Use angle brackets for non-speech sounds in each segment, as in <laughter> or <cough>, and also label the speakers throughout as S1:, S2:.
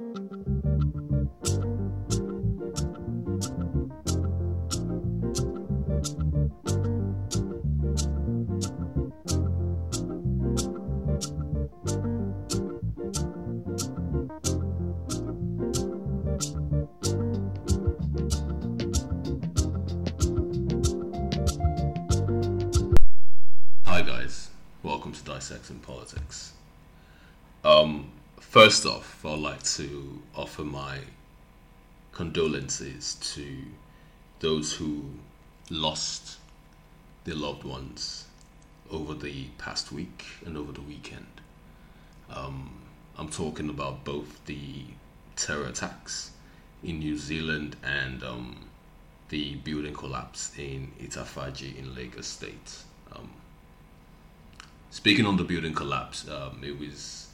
S1: Hi guys, welcome to Dissecting Politics. Um, first off, I'd like to offer my condolences to those who lost their loved ones over the past week and over the weekend. Um, I'm talking about both the terror attacks in New Zealand and um, the building collapse in Itafaji in Lagos State. Um, speaking on the building collapse, um, it was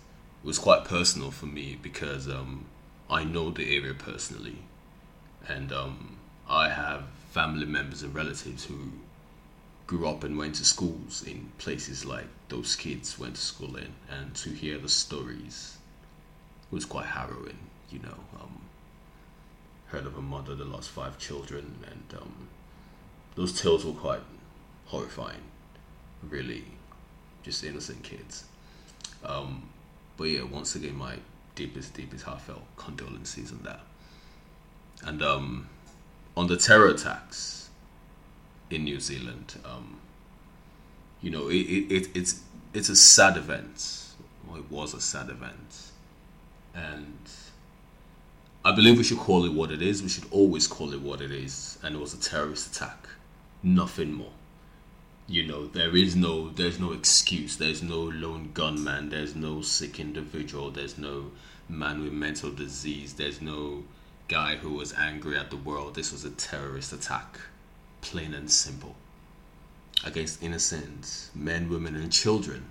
S1: was quite personal for me because um, I know the area personally, and um, I have family members and relatives who grew up and went to schools in places like those kids went to school in, and to hear the stories was quite harrowing. You know, um, heard of a mother that lost five children, and um, those tales were quite horrifying. Really, just innocent kids. Um, but yeah, once again, my deepest, deepest heartfelt condolences on that. And um, on the terror attacks in New Zealand, um, you know, it, it, it, it's it's a sad event. Well, it was a sad event, and I believe we should call it what it is. We should always call it what it is, and it was a terrorist attack, nothing more you know there is no there's no excuse. There's no lone gunman. There's no sick individual. There's no man with mental disease. There's no guy who was angry at the world. This was a terrorist attack plain and simple against innocent men women and children.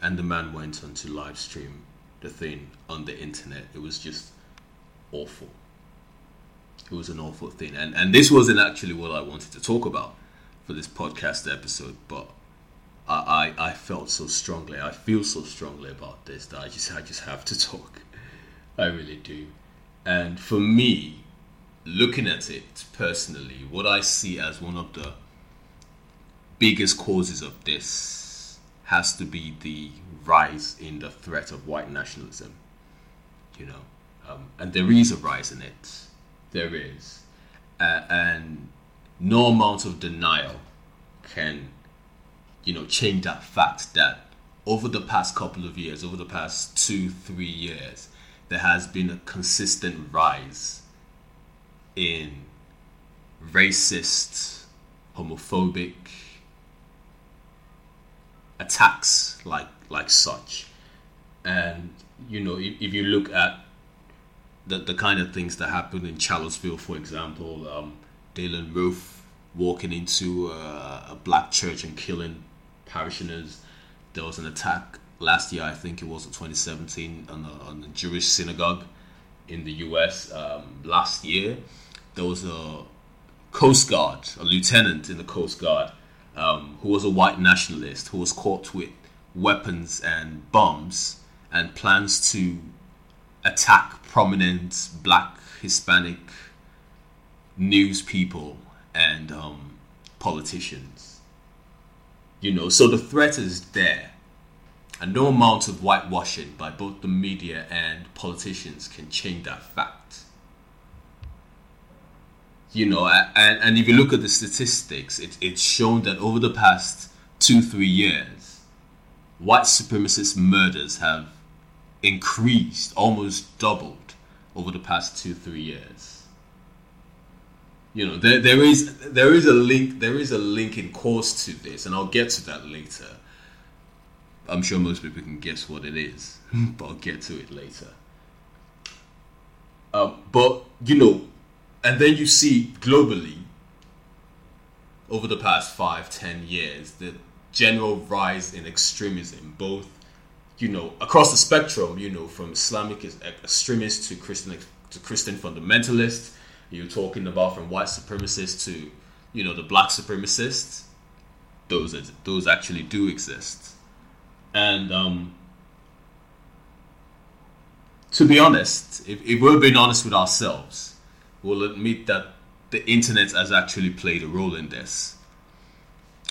S1: And the man went on to live stream the thing on the internet. It was just awful. It was an awful thing. And and this wasn't actually what i wanted to talk about for this podcast episode, but I, I, I felt so strongly. I feel so strongly about this that I just I just have to <laughs> talk. I really do. And for me, looking at it personally, what I see as one of the biggest causes of this has to be the rise in the threat of white nationalism. You know, um, and there is a rise in it. There is, uh, and no amount of denial can, you know, change that fact that over the past couple of years, over the past two, three years, there has been a consistent rise in racist, homophobic attacks like like such. And you know, if, if you look at the, the kind of things that happened in Charlottesville, for example, um, Dylann Roof walking into a, a, black church and killing parishioners. There was an attack last year, I think it was in 2017, on a, on Jewish synagogue in the US. Um, last year, there was a Coast Guard, a lieutenant in the Coast Guard, um, who was a white nationalist who was caught with weapons and bombs and plans to attack prominent black, Hispanic news people and um, politicians. You know, so the threat is there. And no amount of whitewashing by both the media and politicians can change that fact. You know, and, and if you look at the statistics, it, it's shown that over the past two, three years, white supremacist murders have increased, almost doubled over the past two, three years you know there, there is there is a link there is a link in course to this and i'll get to that later. I'm sure most people can guess what it is <laughs> but i'll get to it later. Uh, but you know and then you see globally over the past five ten years the general rise in extremism both you know across the spectrum you know from islamic extremists to christian to christian fundamentalists you're talking about from white supremacists to, you know, the black supremacists. Those those actually do exist, and um, to be honest, if, if we're being honest with ourselves, we'll admit that the internet has actually played a role in this.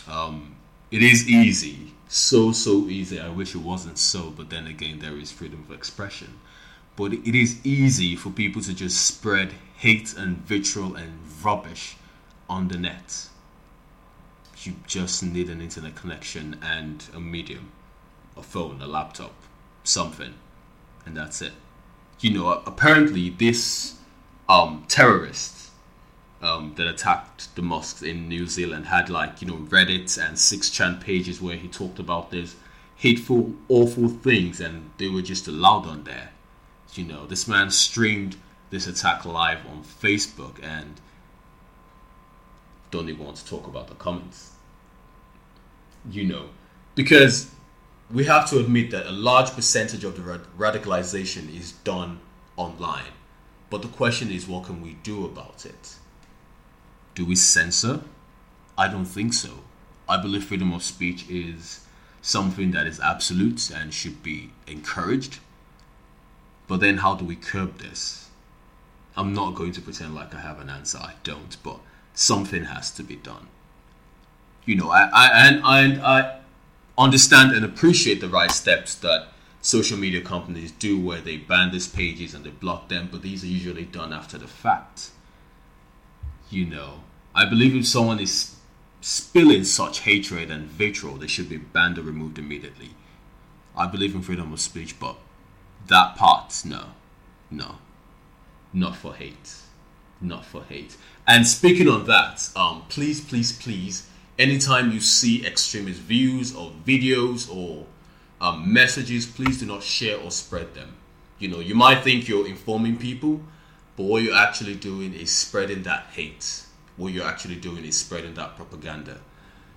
S1: Um, it is easy, so so easy. I wish it wasn't so, but then again, there is freedom of expression. But it is easy for people to just spread hate and vitriol and rubbish on the net. You just need an internet connection and a medium, a phone, a laptop, something, and that's it. You know, apparently this um, terrorist um, that attacked the mosques in New Zealand had like you know Reddit and 6chan pages where he talked about this hateful, awful things, and they were just allowed on there. You know, this man streamed this attack live on Facebook and don't even want to talk about the comments. You know, because we have to admit that a large percentage of the radicalization is done online. But the question is, what can we do about it? Do we censor? I don't think so. I believe freedom of speech is something that is absolute and should be encouraged. But then, how do we curb this? I'm not going to pretend like I have an answer. I don't, but something has to be done. You know, I, I and I, I understand and appreciate the right steps that social media companies do where they ban these pages and they block them, but these are usually done after the fact. You know, I believe if someone is spilling such hatred and vitriol, they should be banned or removed immediately. I believe in freedom of speech, but that part, no, no, not for hate, not for hate. And speaking on that, um, please, please, please, anytime you see extremist views or videos or um, messages, please do not share or spread them. You know, you might think you're informing people, but what you're actually doing is spreading that hate. What you're actually doing is spreading that propaganda.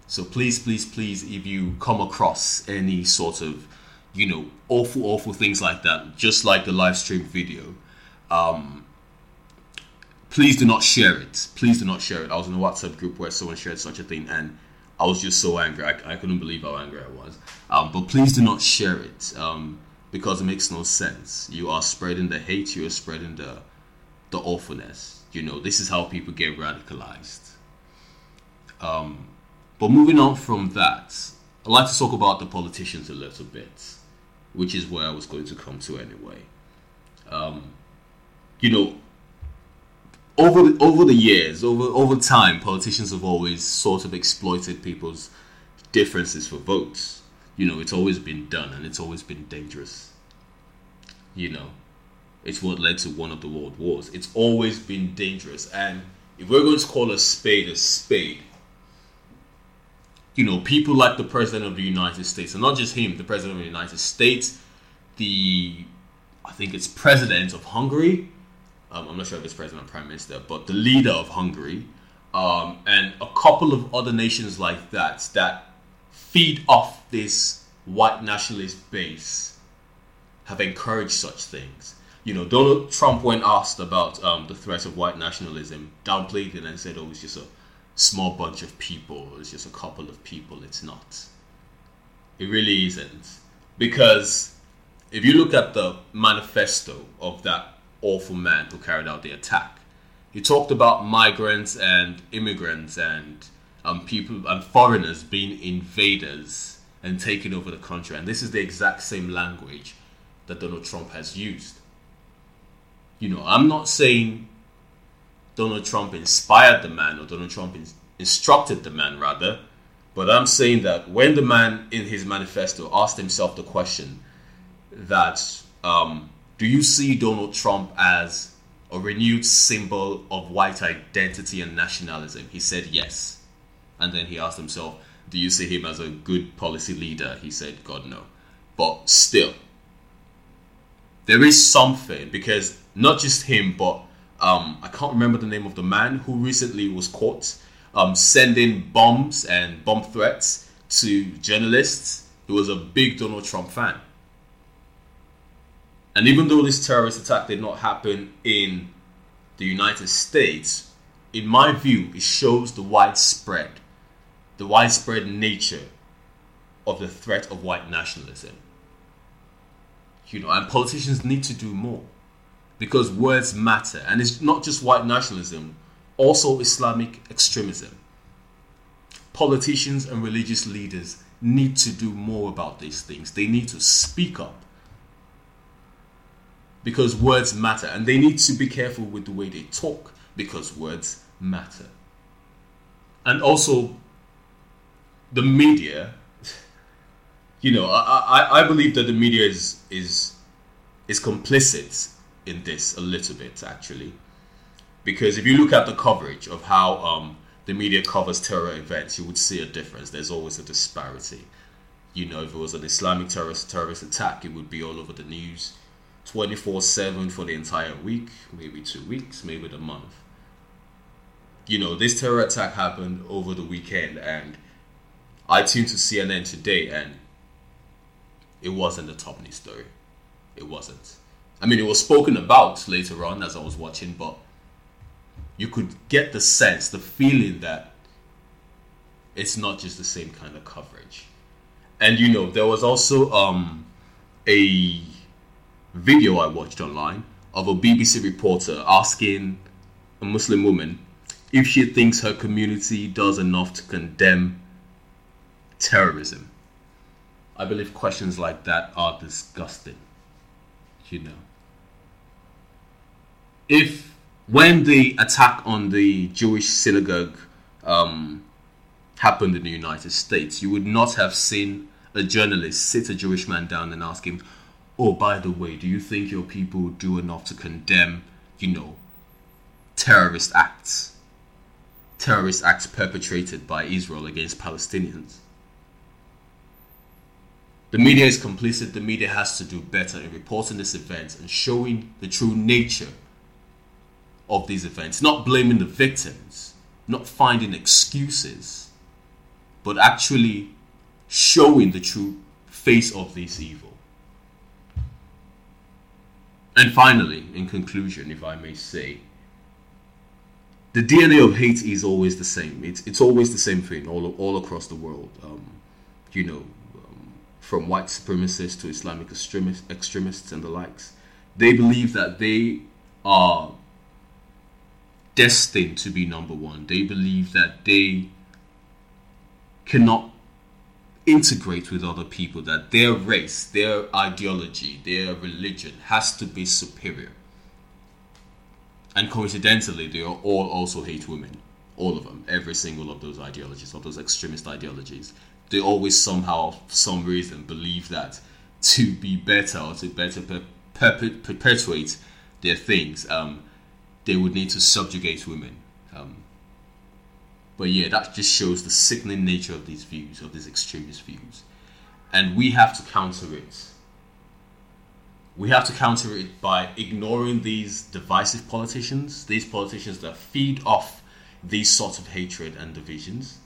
S1: So please, please, please, if you come across any sort of, you know, awful, awful things like that, just like the live stream video, um, please do not share it. Please do not share it. I was in a WhatsApp group where someone shared such a thing, and I was just so angry. I, I couldn't believe how angry I was. Um, but please do not share it um, because it makes no sense. You are spreading the hate. You are spreading the the awfulness. You know, this is how people get radicalized. Um, but moving on from that, I'd like to talk about the politicians a little bit, which is where I was going to come to anyway. Um, you know, over the, over the years, over over time, politicians have always sort of exploited people's differences for votes. You know, it's always been done, and it's always been dangerous. You know, it's what led to one of the world wars. It's always been dangerous, and if we're going to call a spade a spade, you know, people like the president of the United States, and not just him, the president of the United States, the I think it's president of Hungary um, I'm not sure if it's president or prime minister, but the leader of Hungary, um, and a couple of other nations like that that feed off this white nationalist base have encouraged such things. You know, Donald Trump, when asked about um, the threat of white nationalism, downplayed it and said, "Oh, it's just a small bunch of people. It's just a couple of people." It's not. It really isn't, because if you look at the manifesto of that awful man who carried out the attack. He talked about migrants and immigrants and um, people and foreigners being invaders and taking over the country. And this is the exact same language that Donald Trump has used. You know, I'm not saying Donald Trump inspired the man or Donald Trump instructed the man, rather, but I'm saying that when the man in his manifesto asked himself the question that um, do you see Donald Trump as a renewed symbol of white identity and nationalism? He said yes. And then he asked himself, Do you see him as a good policy leader? He said, God, no. But still, there is something because not just him, but um, I can't remember the name of the man who recently was caught um, sending bombs and bomb threats to journalists. He was a big Donald Trump fan. And even though this terrorist attack did not happen in the United States, in my view, it shows the widespread, the widespread nature of the threat of white nationalism. You know, and politicians need to do more because words matter. And it's not just white nationalism, also Islamic extremism. Politicians and religious leaders need to do more about these things. They need to speak up because words matter. And they need to be careful with the way they talk because words matter. And also, the media, you know, I, I, I believe that the media is, is, is complicit in this a little bit, actually. Because if you look at the coverage of how um, the media covers terror events, you would see a difference. There's always a disparity. You know, if it was an Islamic terrorist terrorist attack, it would be all over the news 24 7 for the entire week, maybe two weeks, maybe the month. You know, this terror attack happened over the weekend, and I tuned to CNN today, and it wasn't the top news story. It wasn't. I mean, it was spoken about later on as I was watching, but you could get the sense, the feeling that it's not just the same kind of coverage. And you know, there was also um, a video I watched online of a BBC reporter asking a Muslim woman if she thinks her community does enough to condemn terrorism. I believe questions like that are disgusting. You know. If when the attack on the Jewish synagogue um, happened in the United States, you would not have seen a journalist sit a Jewish man down and ask him, oh, by the way, do you think your people do enough to condemn, you know, terrorist acts? Terrorist acts perpetrated by Israel against Palestinians. The media is complicit. The media has to do better in reporting this event and showing the true nature of these events. Not blaming the victims, not finding excuses, but actually showing the true face of this evil. And finally, in conclusion, if I may say, the DNA of hate is always the same. It's it's always the same thing all all across the world. Um, you know, um, from white supremacists to Islamic extremists, extremists and the likes, they believe that they are destined to be number one. They believe that they cannot integrate with other people, that their race, their ideology, their religion has to be superior. And coincidentally, they are all also hate women. All of them, every single of those ideologies, of those extremist ideologies. They always somehow, for some reason, believe that to be better or to better per- per- perpetuate their things, um, they would need to subjugate women. Um, but yeah, that just shows the sickening nature of these views, of these extremist views. And we have to counter it. We have to counter it by ignoring these divisive politicians, these politicians that feed off these sorts of hatred and divisions.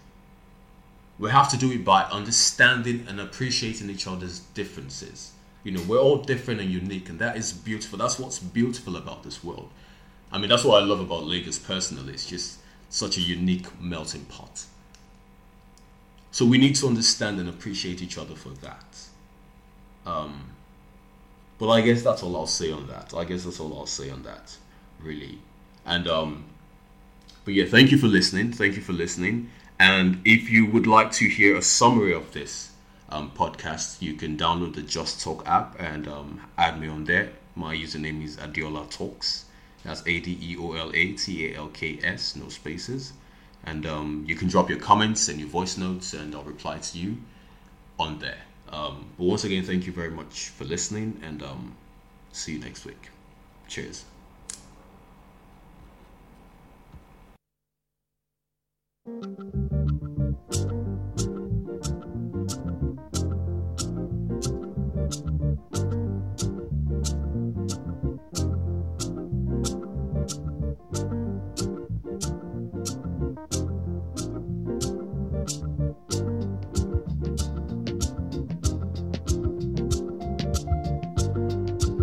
S1: We have to do it by understanding and appreciating each other's differences. You know, we're all different and unique, and that is beautiful. That's what's beautiful about this world. I mean, that's what I love about Lagos personally. It's just such a unique melting pot. So we need to understand and appreciate each other for that. Um, but I guess that's all I'll say on that. I guess that's all I'll say on that, really. And um, but yeah, thank you for listening. Thank you for listening. And if you would like to hear a summary of this um, podcast, you can download the Just Talk app and um, add me on there. My username is Adeola Talks. That's A D E O L A T A L K S, no spaces. And um, you can drop your comments and your voice notes, and I'll reply to you on there. Um, but once again, thank you very much for listening, and um, see you next week. Cheers.